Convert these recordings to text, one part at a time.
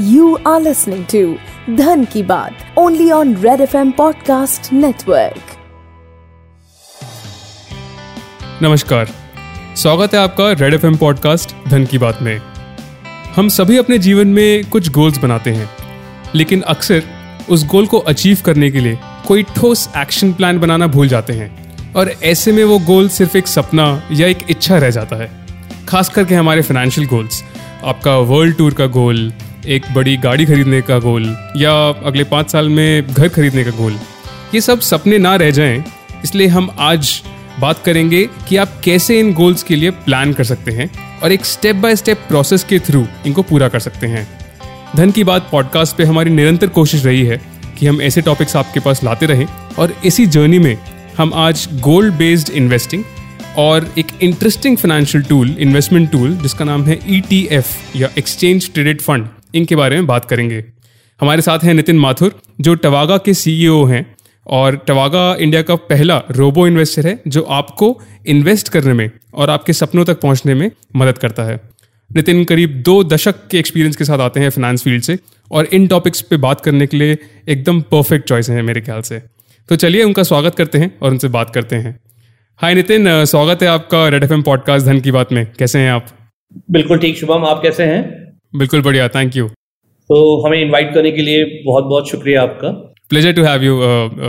You are listening to Dhan Ki Baat, only on Red FM Podcast Network. नमस्कार। स्वागत है आपका red F M podcast धन की बात में। हम सभी अपने जीवन में कुछ गोल्स बनाते हैं, लेकिन अक्सर उस गोल को अचीव करने के लिए कोई ठोस एक्शन प्लान बनाना भूल जाते हैं, और ऐसे में वो गोल सिर्फ़ एक सपना या एक इच्छा रह जाता है खास करके हमारे फाइनेंशियल गोल्स आपका वर्ल्ड टूर का गोल एक बड़ी गाड़ी खरीदने का गोल या अगले पाँच साल में घर खरीदने का गोल। ये सब सपने ना रह जाएँ, इसलिए हम आज बात करेंगे कि आप कैसे इन गोल्स के लिए प्लान कर सकते हैं और एक स्टेप बाय स्टेप प्रोसेस के थ्रू इनको पूरा कर सकते हैं। धन की बात पॉडकास्ट पे हमारी निरंतर कोशिश रही है कि हम ऐसे टॉपिक्स आपके पास लाते रहें और इसी जर्नी में हम आज गोल्ड बेस्ड इन्वेस्टिंग और एक interesting financial tool investment tool जिसका नाम है ई e या एक्सचेंज ट्रेडेड फंड इनके बारे में बात करेंगे। हमारे साथ हैं नितिन माथुर, जो टवागा के सीईओ हैं और टवागा इंडिया का पहला रोबो इन्वेस्टर है, जो आपको इन्वेस्ट करने में और आपके सपनों तक पहुँचने में मदद करता है। नितिन करीब दो दशक के एक्सपीरियंस के साथ आते हैं फाइनेंस फ़ील्ड से और इन टॉपिक्स पे बात करने के लिए एकदम परफेक्ट चॉइस है मेरे ख्याल से। तो चलिए उनका स्वागत करते हैं और उनसे बात करते हैं। हाय नितिन, स्वागत है आपका रेड एफएम पॉडकास्ट धन की बात में। कैसे हैं आप? बिल्कुल ठीक, शुभम, आप कैसे हैं? बिल्कुल बढ़िया थैंक यू तो हमें इनवाइट करने के लिए बहुत बहुत शुक्रिया आपका। Pleasure to have you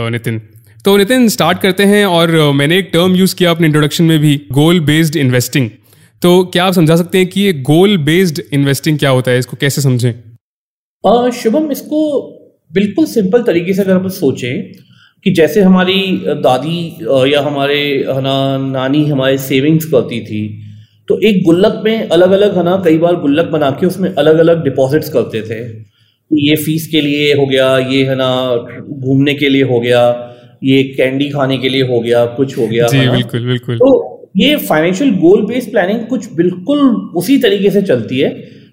Nitin तो नितिन स्टार्ट करते हैं और uh, मैंने एक टर्म यूज़ किया अपने इंट्रोडक्शन में भी गोल बेस्ड इन्वेस्टिंग तो क्या आप समझा सकते हैं कि ये गोल बेस्ड इन्वेस्टिंग क्या होता है? इसको कैसे समझें? शुभम इसको बिल्कुल सिंपल तरीके से अगर हम सोचें कि जैसे हमारी दादी या हमारे ना नानी हमारे सेविंग्स करती थी तो एक गुल्लक में अलग अलग है ना कई बार गुल्लक बना के उसमें अलग अलग डिपॉजिट्स करते थे। ये फ़ीस के लिए हो गया ये है ना घूमने के लिए हो गया ये कैंडी खाने के लिए हो गया कुछ हो गया जी बिल्कुल बिल्कुल। तो ये फाइनेंशियल गोल बेस्ड प्लानिंग कुछ बिल्कुल उसी तरीके से चलती है।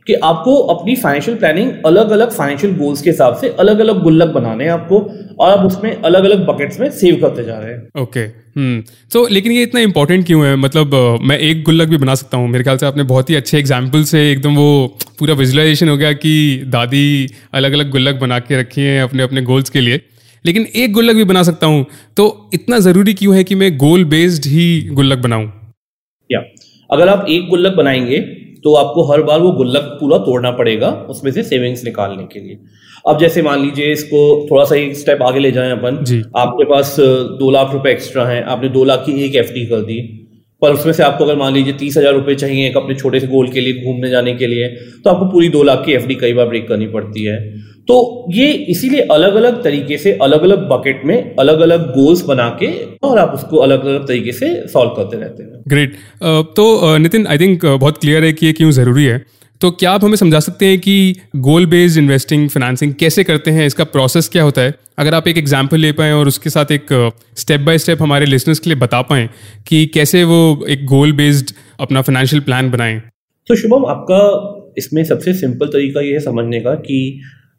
कि आपको अपनी फाइनेंशियल प्लानिंग अलग अलग फाइनेंशियल गोल्स के हिसाब से अलग अलग गुल्लक बनाने हैं आपको और आप उसमें अलग अलग बकेट्स में सेव करते जा रहे हैं। ओके हम्म तो लेकिन ये इतना इंपॉर्टेंट क्यों है? मतलब मैं एक गुल्लक भी बना सकता हूँ। मेरे ख्याल से आपने बहुत ही अच्छे एग्ज़ाम्पल से एकदम वो पूरा विजुअलाइजेशन हो गया कि दादी अलग अलग गुल्लक बना के रखी हैं अपने अपने गोल्स के लिए। लेकिन एक गुल्लक भी बना सकता हूँ तो इतना ज़रूरी क्यों है कि मैं गोल बेस्ड ही गुल्लक बनाऊँ? या अगर आप एक गुल्लक बनाएँगे तो आपको हर बार वो गुल्लक पूरा तोड़ना पड़ेगा उसमें से सेविंग्स निकालने के लिए। अब जैसे मान लीजिए इसको थोड़ा सा एक स्टेप आगे ले जाएँ अपन। आपके पास दो लाख रुपए एक्स्ट्रा हैं आपने दो लाख की एक एफडी कर दी। पर उसमें से आपको अगर मान लीजिए तीस हज़ार रुपए चाहिए एक अपने छोटे से गोल के लिए घूमने जाने के लिए तो आपको पूरी दो लाख की एफडी कई बार ब्रेक करनी पड़ती है। तो ये इसीलिए अलग अलग तरीके से अलग अलग बकेट में अलग अलग गोल्स बना के और आप उसको अलग अलग तरीके से सॉल्व करते रहते हैं। ग्रेट तो नितिन आई थिंक बहुत क्लियर है कि ये क्यों ज़रूरी है। तो क्या आप हमें समझा सकते हैं कि गोल बेस्ड इन्वेस्टिंग फाइनेंसिंग कैसे करते हैं? इसका प्रोसेस क्या होता है? अगर आप एक एग्ज़ाम्पल ले पाएँ और उसके साथ एक स्टेप बाय स्टेप हमारे लिसनर्स के लिए बता पाएँ कि कैसे वो एक गोल बेस्ड अपना फाइनेंशियल प्लान बनाएँ। तो शुभम आपका इसमें सबसे सिंपल तरीका यह है समझने का कि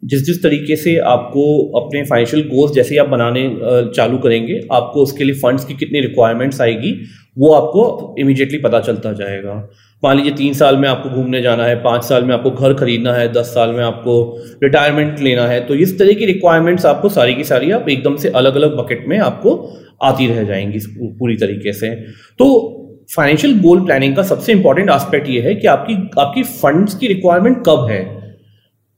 जिस जिस तरीके से आपको अपने फाइनेंशियल गोल्स जैसे ही आप बनाने चालू करेंगे, आपको उसके लिए फंड्स की कितनी रिक्वायरमेंट्स आएगी, वो आपको इमीडिएटली पता चलता जाएगा। मान लीजिए तीन साल में आपको घूमने जाना है, पाँच साल में आपको घर खरीदना है, दस साल में आपको रिटायरमेंट लेना है तो इस तरह की रिक्वायरमेंट्स आपको सारी की सारी आप एकदम से अलग अलग बकेट में आपको आती रह जाएँगी पूरी तरीके से। तो फाइनेंशियल गोल प्लानिंग का सबसे इंपॉर्टेंट एस्पेक्ट ये है कि आपकी आपकी फंड्स की रिक्वायरमेंट कब है?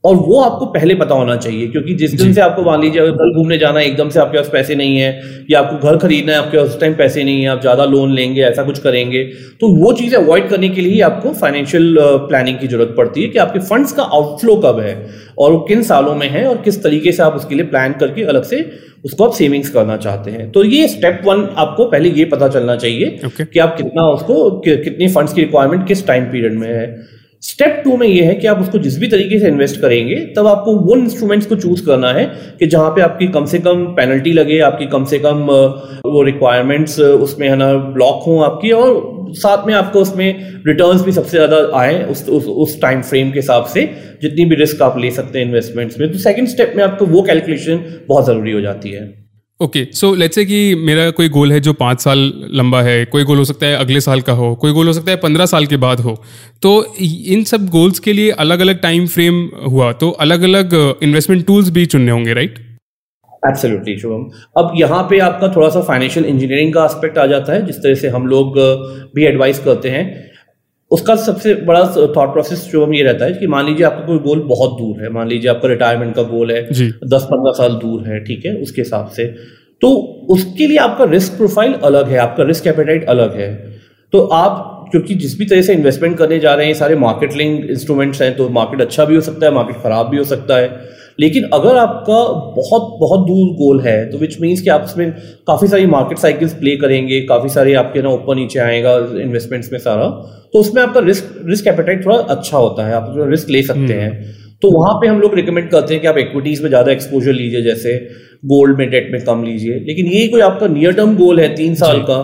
और वो आपको पहले पता होना चाहिए क्योंकि जिस दिन से आपको मान लीजिए कल घूमने जाना है एकदम से आपके पास पैसे नहीं है या आपको घर खरीदना है आपके पास उस टाइम पैसे नहीं है आप ज़्यादा लोन लेंगे ऐसा कुछ करेंगे तो वो चीज़ें अवॉइड करने के लिए आपको फाइनेंशियल प्लानिंग की ज़रूरत पड़ती है कि आपके फंड्स का आउटफ्लो कब है और वो किन सालों में है और किस तरीके से आप उसके लिए प्लान करके अलग से उसको आप सेविंग्स करना चाहते हैं। तो ये स्टेप वन आपको पहले ये पता चलना चाहिए okay. कि आप कितना उसको कितनी फंड्स की रिक्वायरमेंट किस टाइम पीरियड में है। स्टेप टू में ये है कि आप उसको जिस भी तरीके से इन्वेस्ट करेंगे तब आपको वो इंस्ट्रूमेंट्स को चूज़ करना है कि जहाँ पे आपकी कम से कम पेनल्टी लगे आपकी कम से कम वो रिक्वायरमेंट्स उसमें है ना ब्लॉक हो आपकी और साथ में आपको उसमें रिटर्न्स भी सबसे ज़्यादा आए उस उस, उस टाइम फ्रेम के हिसाब से जितनी भी रिस्क आप ले सकते हैं इन्वेस्टमेंट्स में। तो सेकंड स्टेप में आपको वो कैलकुलेशन बहुत ज़रूरी हो जाती है। ओके सो लेट्स से कि मेरा कोई गोल है जो पाँच साल लंबा है, कोई गोल हो सकता है अगले साल का हो, कोई गोल हो सकता है पंद्रह साल के बाद हो तो इन सब गोल्स के लिए अलग अलग टाइम फ्रेम हुआ तो अलग अलग इन्वेस्टमेंट टूल्स भी चुनने होंगे राइट एब्सोल्युटली शुभम। अब यहाँ पे आपका थोड़ा सा फाइनेंशियल इंजीनियरिंग का एस्पेक्ट आ जाता है, जिस तरह से हम लोग भी एडवाइस करते हैं। उसका सबसे बड़ा थॉट प्रोसेस जो हम ये रहता है कि मान लीजिए आपका कोई गोल बहुत दूर है मान लीजिए आपका रिटायरमेंट का गोल है दस पंद्रह साल दूर है ठीक है उसके हिसाब से तो उसके लिए आपका रिस्क प्रोफ़ाइल अलग है आपका रिस्क एपेटाइट अलग है। तो आप क्योंकि जिस भी तरह से इन्वेस्टमेंट करने जा रहे हैं सारे मार्केट लिंक इंस्ट्रूमेंट्स हैं तो मार्केट अच्छा भी हो सकता है मार्केट खराब भी हो सकता है। लेकिन अगर आपका बहुत बहुत दूर गोल है तो विच मीन्स कि आप उसमें काफ़ी सारी मार्केट साइकिल्स प्ले करेंगे काफ़ी सारे आपके ना ऊपर नीचे आएगा इन्वेस्टमेंट्स में सारा तो उसमें आपका रिस्क रिस्क एपेटाइट थोड़ा अच्छा होता है आप जो रिस्क ले सकते हम्म। हैं तो वहाँ पे हम लोग रिकमेंड करते हैं कि आप इक्विटीज में ज़्यादा एक्सपोजर लीजिए जैसे गोल्ड में डेट में कम लीजिए लेकिन यही कोई आपका नियर टर्म गोल है तीन साल का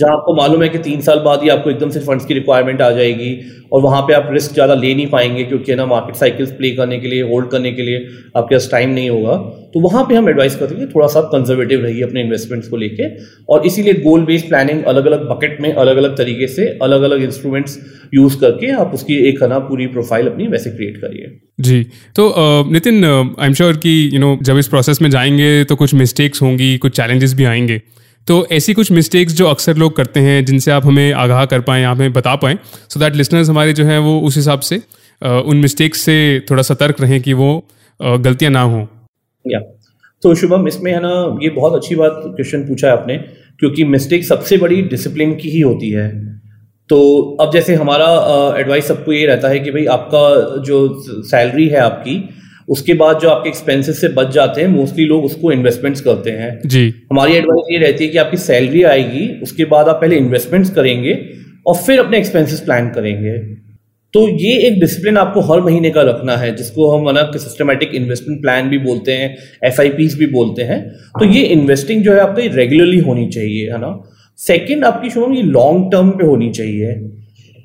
जहाँ आपको मालूम है कि तीन साल बाद ही आपको एकदम से फंड्स की रिक्वायरमेंट आ जाएगी और वहाँ पे आप रिस्क ज़्यादा ले नहीं पाएँगे क्योंकि ना मार्केट साइकिल्स प्ले करने के लिए होल्ड करने के लिए आपके पास टाइम नहीं होगा। तो वहाँ पे हम एडवाइस करते हैं थोड़ा सा कंजर्वेटिव रहिए अपने इन्वेस्टमेंट्स को लेके और इसीलिए गोल बेस्ड प्लानिंग अलग अलग बकेट में अलग अलग तरीके से अलग अलग इंस्ट्रूमेंट्स यूज़ करके आप उसकी एक, है ना, पूरी प्रोफ़ाइल अपनी वैसे क्रिएट करिए। जी तो नितिन आई एम श्योर कि यू नो जब इस प्रोसेस में जाएँगे तो कुछ मिस्टेक्स होंगी, कुछ चैलेंजेस भी आएँगे। तो ऐसी कुछ मिस्टेक्स जो अक्सर लोग करते हैं, जिनसे आप हमें आगाह कर पाएँ हमें बता पाएँ सो दैट लिसनर्स हमारे जो हैं वो उस हिसाब से उन मिस्टेक्स से थोड़ा सतर्क रहें कि वो गलतियाँ ना हों। या तो शुभम, इसमें है ना, ये बहुत अच्छी बात क्वेश्चन पूछा है आपने, क्योंकि मिस्टेक सबसे बड़ी डिसिप्लिन की ही होती है। तो अब जैसे हमारा एडवाइस सबको ये रहता है कि भाई आपका जो सैलरी है आपकी उसके बाद जो आपके एक्सपेंसेस से बच जाते हैं मोस्टली लोग उसको इन्वेस्टमेंट्स करते हैं। जी। हमारी एडवाइस ये रहती है कि आपकी सैलरी आएगी उसके बाद आप पहले इन्वेस्टमेंट्स करेंगे और फिर अपने एक्सपेंसेस प्लान करेंगे। तो ये एक डिसिप्लिन आपको हर महीने का रखना है जिसको हम ना सिस्टमेटिक इन्वेस्टमेंट प्लान भी बोलते हैं एफ़ भी बोलते हैं। तो ये इन्वेस्टिंग जो है आपकी रेगुलरली होनी चाहिए है ना। सेकेंड आपकी शुभम ये लॉन्ग टर्म पे होनी चाहिए।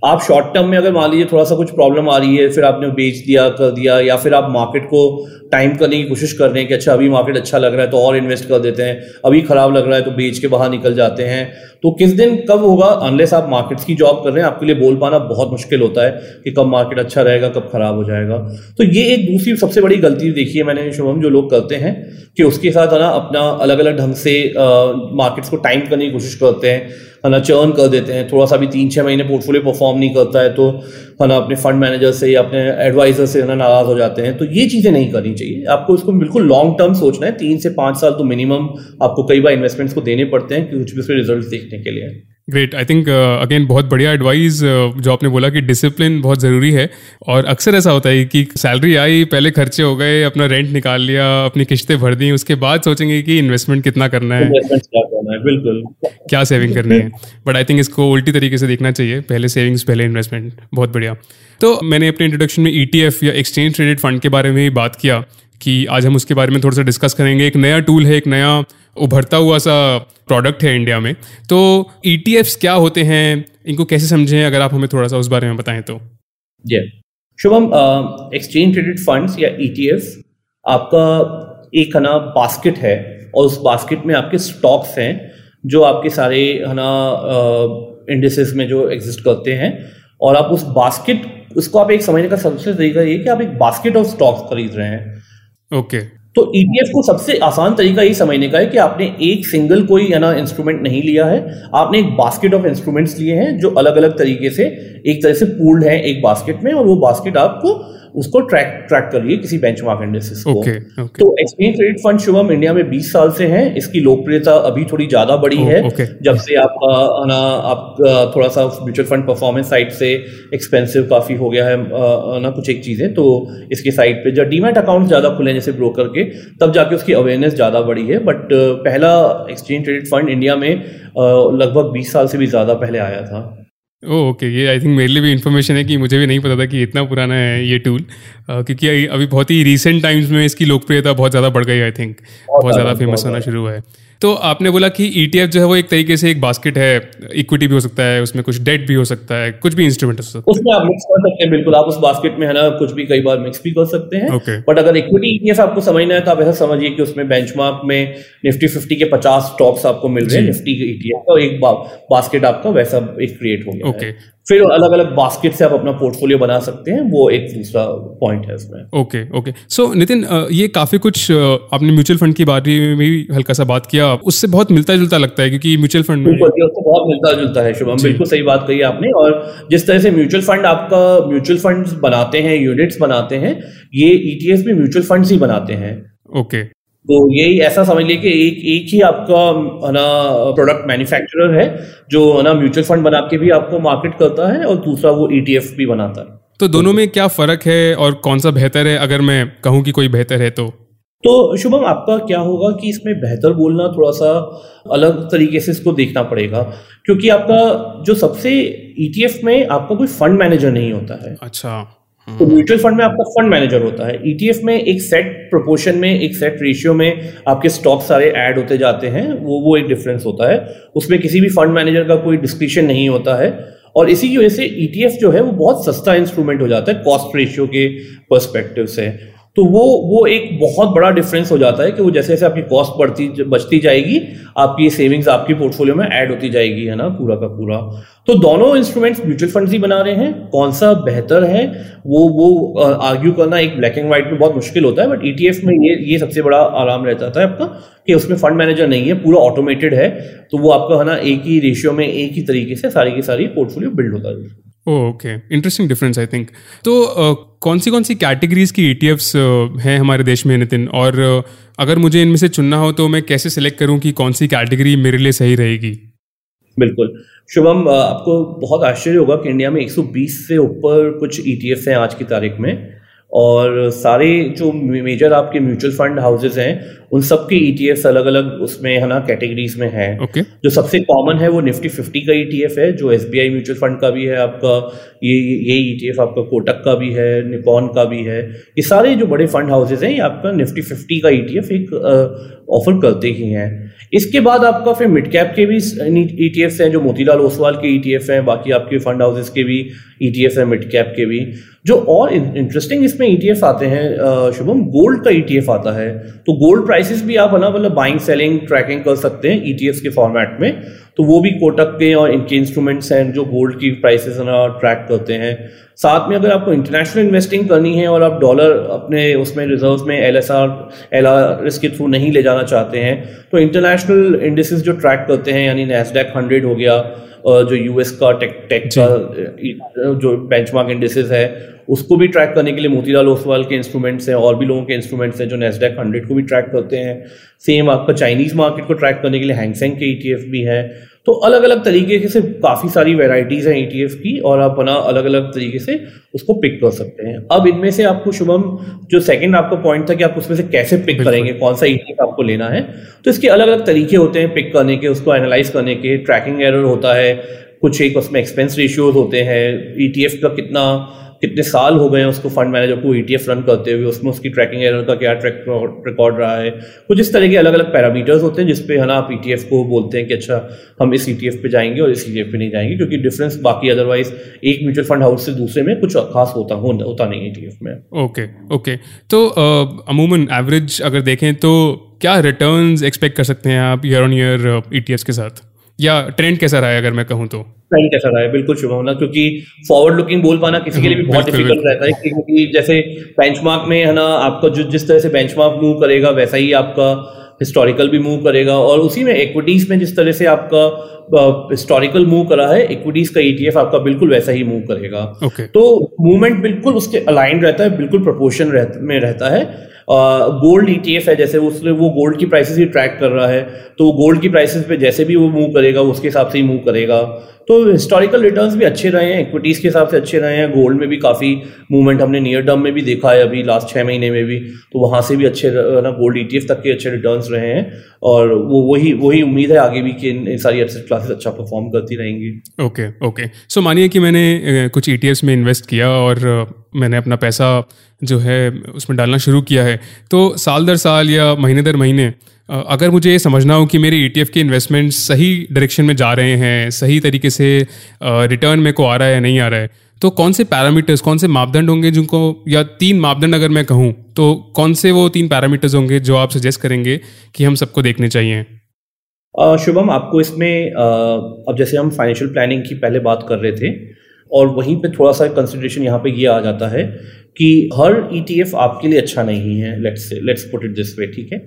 आप शॉर्ट टर्म में अगर मान लीजिए थोड़ा सा कुछ प्रॉब्लम आ रही है, फिर आपने बेच दिया, कर दिया, या फिर आप मार्केट को टाइम करने की कोशिश कर रहे हैं कि अच्छा अभी मार्केट अच्छा लग रहा है तो और इन्वेस्ट कर देते हैं, अभी खराब लग रहा है तो बेच के बाहर निकल जाते हैं तो किस दिन कब होगा अनलेस आप मार्केट्स की जॉब कर रहे हैं, आपके लिए बोल पाना बहुत मुश्किल होता है कि कब मार्केट अच्छा रहेगा, कब खराब हो जाएगा। तो ये एक दूसरी सबसे बड़ी गलती देखी है मैंने शुभम, जो लोग करते हैं कि उसके साथ है ना, अपना अलग अलग ढंग से मार्केट्स को टाइम करने की कोशिश करते हैं। है ना चर्न कर देते हैं। थोड़ा सा भी तीन छः महीने पोर्टफोलियो परफॉर्म नहीं करता है तो है ना, अपने फंड मैनेजर से या अपने एडवाइजर से है ना, नाराज़ हो जाते हैं। तो ये चीज़ें नहीं करनी चाहिए। आपको इसको बिल्कुल लॉन्ग टर्म सोचना है। तीन से पाँच साल तो मिनिमम आपको कई बार इन्वेस्टमेंट्स को देने पड़ते हैं, कुछ भी उसके रिज़ल्ट देखने के लिए। ग्रेट आई थिंक अगेन बहुत बढ़िया एडवाइस uh, जो आपने बोला कि डिसिप्लिन बहुत ज़रूरी है। और अक्सर ऐसा होता है कि सैलरी आई पहले खर्चे हो गए अपना रेंट निकाल लिया अपनी किश्तें भर दी उसके बाद सोचेंगे कि इन्वेस्टमेंट कितना करना है। बिल्कुल। क्या सेविंग करनी है? बट आई थिंक इसको उल्टी तरीके से देखना चाहिए। पहले सेविंग्स पहले इन्वेस्टमेंट बहुत बढ़िया। तो मैंने अपने इंट्रोडक्शन में ई e या एक्सचेंज ट्रेडेड फंड के बारे में ही बात किया। कि आज हम उसके बारे में थोड़ा सा डिस्कस करेंगे। एक नया टूल है, एक नया उभरता हुआ सा प्रोडक्ट है इंडिया में। तो ई e क्या होते हैं? इनको कैसे समझें? अगर आप हमें थोड़ा सा उस बारे में बताएँ तो। शुभम एक्सचेंज ट्रेडेड फंड्स या ई e आपका एक है ना बास्केट है और उस बास्केट में आपके स्टॉक्स हैं, जो आपके सारे है ना इंडिसेस में जो एग्जिस्ट करते हैं। और आप उस बास्केट उसको आप एक समझने का सबसे तरीका ये कि आप एक बास्केट ऑफ़ स्टॉक्स खरीद रहे हैं। Okay. तो ईटीएफ e को सबसे आसान तरीका ये समझने का है कि आपने एक सिंगल कोई है ना इंस्ट्रूमेंट नहीं लिया है आपने एक बास्केट ऑफ़ इंस्ट्रूमेंट्स लिए हैं जो अलग अलग तरीके से एक तरह से पूल्ड है एक बास्केट में और वो बास्केट आपको उसको ट्रैक ट्रैक करिए किसी बेंचमार्क इंडेक्सेस को okay, okay. तो exchange trade fund Shubham India में 20 साल से है इसकी लोकप्रियता अभी थोड़ी ज़्यादा बढ़ी oh, है okay. जब से आपका ना आप थोड़ा सा म्यूचुअल फंड परफॉर्मेंस साइट से एक्सपेंसिव काफ़ी हो गया है ना कुछ एक चीज़ें तो इसके साइट पे जब डीमेट अकाउंट ज़्यादा खुले जैसे ब्रोकर के तब जाके उसकी अवेयरनेस ज़्यादा बढ़ी है। बट पहला एक्सचेंज ट्रेडेड फंड इंडिया में लगभग बीस साल से भी ज़्यादा पहले आया था। ओ ओके ये आई थिंक मेरे लिए भी इन्फॉर्मेशन है कि मुझे भी नहीं पता था कि इतना पुराना है ये टूल क्योंकि अभी बहुत ही रिसेंट टाइम्स में इसकी लोकप्रियता बहुत ज़्यादा बढ़ गई आई थिंक बहुत ज़्यादा फ़ेमस होना शुरू हुआ है। तो आपने बोला कि ईटीएफ जो है वो एक तरीके से एक बास्केट है इक्विटी भी हो सकता है उसमें कुछ डेट भी हो सकता है कुछ भी इंस्ट्रूमेंट हो सकता है उसमें आप मिक्स कर सकते हैं बिल्कुल आप उस बास्केट में है ना कुछ भी कई बार मिक्स भी कर सकते हैं Okay. बट अगर इक्विटी ईटीएफ आपको समझना है तो आप ऐसा समझिए कि उसमें बेंचमार्क में निफ्टी फिफ्टी के पचास स्टॉक्स आपको मिल रहे हैं। निफ्टी के ईटीएफ का और एक बा, बास्केट आपका वैसा एक क्रिएट हो गया Okay. फिर अलग अलग बास्केट से आप अपना पोर्टफोलियो बना सकते हैं वो एक दूसरा पॉइंट है उसमें ओके ओके सो नितिन ये काफ़ी कुछ आपने म्यूचुअल फंड की बारे में भी हल्का सा बात किया। उससे बहुत मिलता जुलता लगता है क्योंकि म्यूचुअल फंड में उसको बहुत मिलता जुलता है शुभम। बिल्कुल सही बात कही आपने। और जिस तरह से म्यूचुअल फंड आपका म्यूचुअल फंड बनाते हैं यूनिट्स बनाते हैं ये ईटीएफ भी म्यूचुअल फंड्स ही बनाते हैं। ओके तो यही ऐसा समझ लीजिए कि एक एक ही आपका है ना प्रोडक्ट मैन्युफैक्चरर है जो है ना म्यूचुअल फंड बना के भी आपको मार्केट करता है और दूसरा वो ईटीएफ भी बनाता है। तो दोनों में क्या फ़र्क है और कौन सा बेहतर है? अगर मैं कहूँ कि कोई बेहतर है तो। तो शुभम आपका क्या होगा कि इसमें बेहतर बोलना थोड़ा सा अलग तरीके से इसको देखना पड़ेगा क्योंकि आपका जो सबसे ईटीएफ में आपका कोई फंड मैनेजर नहीं होता है। अच्छा। तो म्यूचुअल फंड में आपका फंड मैनेजर होता है। ईटीएफ में एक सेट प्रोपोर्शन में, एक सेट रेशियो में आपके स्टॉक सारे ऐड होते जाते हैं। वो वो एक डिफरेंस होता है। उसमें किसी भी फंड मैनेजर का कोई डिस्क्रिप्शन नहीं होता है। और इसी की वजह से ईटीएफ जो है वो बहुत सस्ता इंस्ट्रूमेंट हो जाता है कॉस्ट रेशियो के परस्पेक्टिव से। तो वो वो एक बहुत बड़ा डिफरेंस हो जाता है कि वो जैसे जैसे आपकी कॉस्ट बढ़ती बचती जाएगी, आपकी सेविंग्स आपकी पोर्टफोलियो में ऐड होती जाएगी, है ना, पूरा का पूरा। तो दोनों इंस्ट्रूमेंट्स म्यूचुअल फंड्स ही बना रहे हैं। कौन सा बेहतर है, वो वो आर्ग्यू करना एक ब्लैक एंड व्हाइट में बहुत मुश्किल होता है बट ईटीएफ में ये ये सबसे बड़ा आराम रहता है आपका, कि उसमें फंड मैनेजर नहीं है, पूरा ऑटोमेटेड है तो वो आपका, है ना, एक ही रेशियो में एक ही तरीके से सारी की सारी पोर्टफोलियो बिल्ड होता है। Okay interesting difference I think तो अ, कौन सी कौन सी कैटेगरीज की ईटीएफ्स हैं हमारे देश में नितिन? और अ, अगर मुझे इनमें से चुनना हो तो मैं कैसे सिलेक्ट करूँ कि कौन सी कैटेगरी मेरे लिए सही रहेगी? बिल्कुल। शुभम आपको बहुत आश्चर्य होगा कि इंडिया में 120 से ऊपर कुछ ईटीएफ हैं आज की तारीख में और सारे जो मेजर आपके म्यूचुअल फंड हाउसेज हैं उन सब के ईटीएफ अलग अलग उसमें है ना कैटेगरीज में है। ओके जो सबसे कॉमन है वो निफ्टी फिफ्टी का ईटीएफ है जो एसबीआई म्यूचुअल फंड का भी है आपका ये ये ईटीएफ आपका कोटक का भी है निपॉन का भी है। ये सारे जो बड़े फंड हाउसेज हैं ये आपका निफ्टी फिफ्टी का ईटीएफ एक ऑफ़र करते ही हैं। इसके बाद आपका फिर मिड कैप के भी ईटीएफ हैं जो मोतीलाल ओसवाल के ईटीएफ हैं बाकी आपके फंड हाउसेज के भी ईटीएफ हैं मिड कैप के भी। जो और इंटरेस्टिंग इसमें ईटीएफ आते हैं शुभम गोल्ड का ईटीएफ आता है। तो गोल्ड प्राइसेस भी आप है ना मतलब बाइंग सेलिंग ट्रैकिंग कर सकते हैं ईटीएफ के फॉर्मेट में। तो वो भी कोटक के और इनके इंस्ट्रूमेंट्स हैं जो गोल्ड की प्राइसेस है ना ट्रैक करते हैं। साथ में अगर आपको इंटरनेशनल इन्वेस्टिंग करनी है और आप डॉलर अपने उसमें रिज़र्व में L S R L R के थ्रू नहीं ले जाना चाहते हैं तो इंटरनेशनल इंडिसेस जो ट्रैक करते हैं यानी नेस्डैक हंड्रेड हो गया जो यूएस का टेक टेक का जो बेंचमार्क इंडिसेस है उसको भी ट्रैक करने के लिए मोतीलाल ओसवाल के इंस्ट्रूमेंट्स हैं और भी लोगों के इंस्ट्रूमेंट्स हैं जो नेस्डैक हंड्रेड को भी ट्रैक करते हैं। सेम आपका चाइनीज़ मार्केट को ट्रैक करने के लिए हैंगसेंग के ईटीएफ भी है। तो अलग अलग तरीके से काफ़ी सारी वेराइटीज़ हैं ईटीएफ की और आप अपना अलग अलग तरीके से उसको पिक कर सकते हैं। अब इनमें से आपको शुभम जो सेकंड आपका पॉइंट था कि आप उसमें से कैसे पिक करेंगे कौन सा ईटीएफ आपको लेना है तो इसके अलग अलग तरीके होते हैं पिक करने के उसको एनालाइज करने के। ट्रैकिंग एरर होता है कुछ एक उसमें एक्सपेंस रेशियोज होते हैं ईटीएफ का कितना कितने साल हो गए हैं उसको फंड मैनेजर को ईटीएफ रन करते हुए उसमें उसकी ट्रैकिंग एरर का क्या ट्रैक रिकॉर्ड रहा है। कुछ इस तरह के अलग अलग पैरामीटर्स होते हैं जिसपे है ना आप ईटीएफ को बोलते हैं कि अच्छा हम इस ईटीएफ पे जाएँगे और इस ईटीएफ पे नहीं जाएँगे क्योंकि डिफरेंस बाकी अदरवाइज़ एक म्यूचुअल फंड हाउस से दूसरे में कुछ खास होता हो, होता नहीं ईटीएफ में। ओके ओके तो अमूमन एवरेज अगर देखें तो क्या रिटर्न्स एक्सपेक्ट कर सकते हैं आप ईयर ऑन ईयर ईटीएफ के साथ? या ट्रेंड कैसा रहा है अगर मैं कहूँ तो? ट्रेंड कैसा रहा है? बिल्कुल शुभ होना क्योंकि फॉरवर्ड लुकिंग बोल पाना किसी के लिए भी बहुत डिफ़िकल्ट रहता है क्योंकि जैसे बेंचमार्क में है ना आपका जो जिस तरह से बेंचमार्क मूव करेगा वैसा ही आपका हिस्टोरिकल भी मूव करेगा और उसी में इक्विटीज में जिस तरह से आपका हिस्टोरिकल मूव करा है इक्विटीज का ईटीएफ आपका बिल्कुल वैसा ही मूव करेगा। ओके तो मूवमेंट बिल्कुल उसके अलाइन रहता है बिल्कुल प्रोपोर्शन रह, में रहता है। गोल्ड ईटीएफ है, जैसे उसमें वो गोल्ड की प्राइसेस ही ट्रैक कर रहा है तो गोल्ड की प्राइसेस पे जैसे भी वो मूव करेगा, उसके हिसाब से ही मूव करेगा। तो हिस्टोरिकल रिटर्न्स भी अच्छे रहे हैं इक्विटीज के हिसाब से अच्छे रहे हैं गोल्ड में भी काफ़ी मूवमेंट हमने नियर टर्म में भी देखा है अभी लास्ट छः महीने में भी तो वहाँ से भी अच्छे ना गोल्ड ईटीएफ तक के अच्छे रिटर्न्स रहे हैं, और वो, वही वही उम्मीद है आगे भी कि इन सारी एसेट क्लासेस अच्छा परफॉर्म करती रहेंगी। ओके ओके सो मानिए कि मैंने कुछ ई में इन्वेस्ट किया और मैंने अपना पैसा जो है उसमें डालना शुरू किया है। तो साल दर साल या महीने दर महीने अगर मुझे ये समझना हो कि मेरे ई e के इन्वेस्टमेंट सही डायरेक्शन में जा रहे हैं, सही तरीके से रिटर्न मेरे को आ रहा है या नहीं आ रहा है तो कौन से पैरामीटर्स कौन से मापदंड होंगे जिनको, या तीन मापदंड अगर मैं कहूँ तो कौन से वो तीन पैरामीटर्स होंगे जो आप सजेस्ट करेंगे कि हम सबको देखने चाहिए? शुभम, आपको इसमें अब जैसे हम फाइनेंशियल प्लानिंग की पहले बात कर रहे थे, और वहीं पे थोड़ा सा कंसिडरेशन यहाँ पे ये आ जाता है कि हर ई e आपके लिए अच्छा नहीं है let's let's put it this way ठीक है?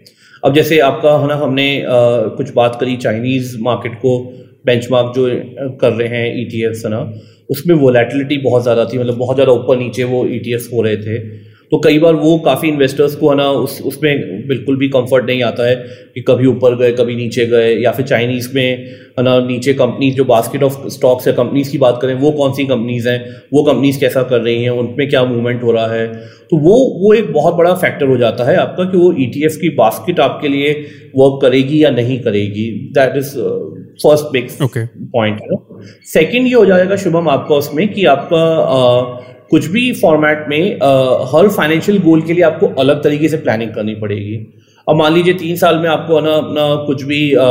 अब जैसे आपका है ना हमने आ, कुछ बात करी चाइनीज़ मार्केट को बेंचमार्क जो कर रहे हैं ई टी है ना उसमें वोलेटिलिटी बहुत ज़्यादा थी मतलब बहुत ज़्यादा ऊपर नीचे वो ई e हो रहे थे। तो कई बार वो काफ़ी इन्वेस्टर्स को है ना उस उसमें बिल्कुल भी कंफर्ट नहीं आता है कि कभी ऊपर गए कभी नीचे गए या फिर चाइनीज़ में है ना नीचे कंपनीज़ जो बास्केट ऑफ़ स्टॉक्स है कंपनीज़ की बात करें वो कौन सी कंपनीज़ हैं वो कंपनीज़ कैसा कर रही हैं उनमें क्या मूवमेंट हो रहा है। तो वो वो एक बहुत बड़ा फैक्टर हो जाता है आपका कि वो ई e की बास्केट आपके लिए वर्क करेगी या नहीं करेगी। That is first big point है ना। सेकेंड ये हो जाएगा शुभम आपका उसमें कि आपका uh, कुछ भी फॉर्मेट में आ, हर फाइनेंशियल गोल के लिए आपको अलग तरीके से प्लानिंग करनी पड़ेगी। अब मान लीजिए तीन साल में आपको ना अपना कुछ भी आ,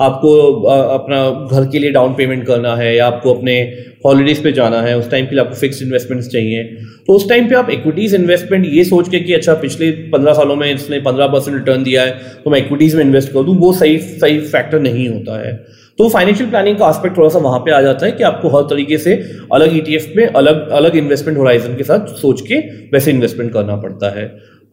आपको आ, अपना घर के लिए डाउन पेमेंट करना है या आपको अपने हॉलीडेज पे जाना है उस टाइम के लिए आपको फिक्स इन्वेस्टमेंट्स चाहिए। तो उस टाइम पे आप इक्विटीज इन्वेस्टमेंट ये सोच के कि अच्छा पिछले पंद्रह सालों में इसने पंद्रह परसेंट रिटर्न दिया है तो मैं इक्विटीज में इन्वेस्ट कर दूँ वो सही सही फैक्टर नहीं होता है। तो फाइनेंशियल प्लानिंग का आस्पेक्ट थोड़ा सा वहाँ पे आ जाता है कि आपको हर तरीके से अलग ईटीएफ e में अलग अलग इन्वेस्टमेंट होराइजन के साथ सोच के वैसे इन्वेस्टमेंट करना पड़ता है।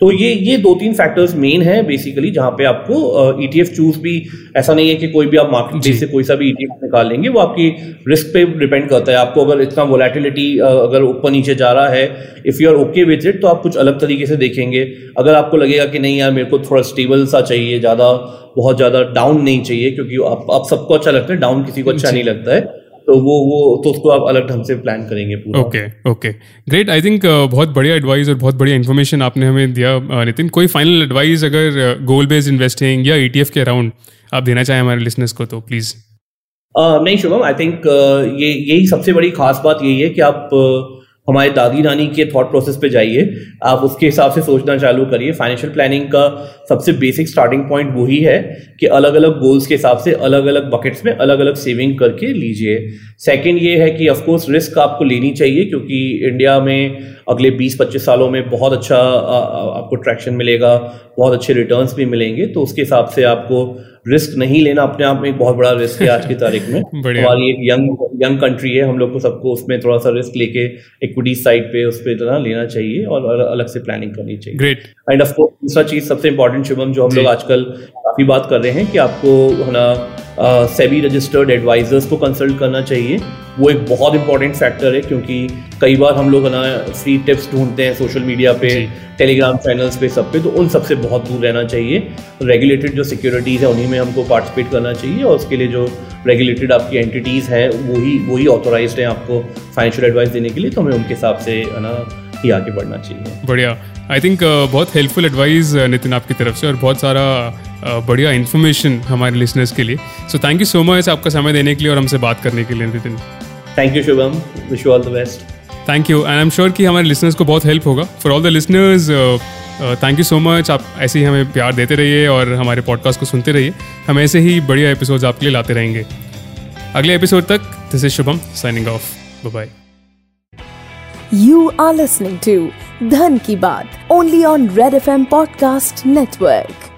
तो ये ये दो तीन फैक्टर्स मेन है बेसिकली जहाँ पे आपको ईटीएफ uh, चूज़ e भी ऐसा नहीं है कि कोई भी आप मार्केट से कोई सा भी ईटीएफ e निकाल लेंगे वो आपकी रिस्क पे डिपेंड करता है। आपको अगर इतना वोलेटिलिटी अगर ऊपर नीचे जा रहा है if you are okay with it तो आप कुछ अलग तरीके से देखेंगे। अगर आपको लगेगा कि नहीं यार मेरे को थोड़ा स्टेबल सा चाहिए ज़्यादा बहुत ज़्यादा डाउन नहीं चाहिए क्योंकि आप, आप सबको अच्छा लगता है डाउन किसी को अच्छा नहीं लगता है। तो वो वो तो उसको आप अलग ढंग से प्लान करेंगे पूरा। Okay okay great I think बहुत बढ़िया एडवाइस और बहुत बढ़िया इन्फॉर्मेशन आपने हमें दिया uh, नितिन। कोई फाइनल एडवाइस अगर गोल बेस्ड इन्वेस्टिंग या ईटीएफ e के अराउंड आप देना चाहें हमारे लिसनर्स को तो प्लीज़ uh, नहीं शुभम आई थिंक uh, ये यही सबसे बड़ी खास बात यही है कि आप uh, हमारे दादी नानी के थॉट प्रोसेस पे जाइए। आप उसके हिसाब से सोचना चालू करिए। फाइनेंशियल प्लानिंग का सबसे बेसिक स्टार्टिंग पॉइंट वही है कि अलग अलग गोल्स के हिसाब से अलग अलग बकेट्स में अलग अलग सेविंग करके लीजिए। सेकंड ये है कि ऑफकोर्स रिस्क आपको लेनी चाहिए क्योंकि इंडिया में अगले 20-25 सालों में बहुत अच्छा आपको ट्रैक्शन मिलेगा, बहुत अच्छे रिटर्न्स भी मिलेंगे। तो उसके हिसाब से आपको रिस्क नहीं लेना अपने आप में एक बहुत बड़ा रिस्क है आज की तारीख में। हमारी एक यंग यंग कंट्री है हम लोग को सबको उसमें थोड़ा सा रिस्क लेके इक्विटी साइड पे उस पर इतना लेना चाहिए और अलग से प्लानिंग करनी चाहिए। ग्रेट एंड ऑफकोर्स दूसरा चीज़ सबसे इम्पोर्टेंट शुभम जो हम लोग आजकल काफ़ी बात कर रहे हैं कि आपको है ना सेबी रजिस्टर्ड एडवाइजर्स को कंसल्ट करना चाहिए। वो एक बहुत इंपॉर्टेंट फैक्टर है क्योंकि कई बार हम लोग ना फ्री टिप्स ढूंढते हैं सोशल मीडिया पे टेलीग्राम चैनल्स पे सब पे तो उन सबसे बहुत दूर रहना चाहिए। रेगुलेटेड जो सिक्योरिटीज़ है उन्हीं में हमको पार्टिसिपेट करना चाहिए और उसके लिए जो रेगुलेटेड आपकी एंटिटीज़ हैं वही वही ऑथोराइज हैं आपको फाइनेंशियल एडवाइस देने के लिए तो हमें उनके हिसाब से है ना ही आगे बढ़ना चाहिए। बढ़िया। आई थिंक uh, बहुत हेल्पफुल एडवाइस uh, नितिन आपकी तरफ़ से और बहुत सारा uh, बढ़िया इन्फॉर्मेशन हमारे लिसनर्स के लिए। So thank you so much आपका समय देने के लिए और हमसे बात करने के लिए Nitin. Thank you Shubham. Wish you all the best thank you and I am sure कि हमारे लिसनर्स को बहुत हेल्प होगा। For all the listeners thank you so much आप ऐसे ही हमें प्यार देते रहिए और हमारे पॉडकास्ट को सुनते रहिए। हम ऐसे ही बढ़िया एपिसोड्स आपके लिए लाते रहेंगे। अगले एपिसोड तक this is Shubham signing off bye You are listening to Dhan Ki Baat only on Red FM Podcast Network.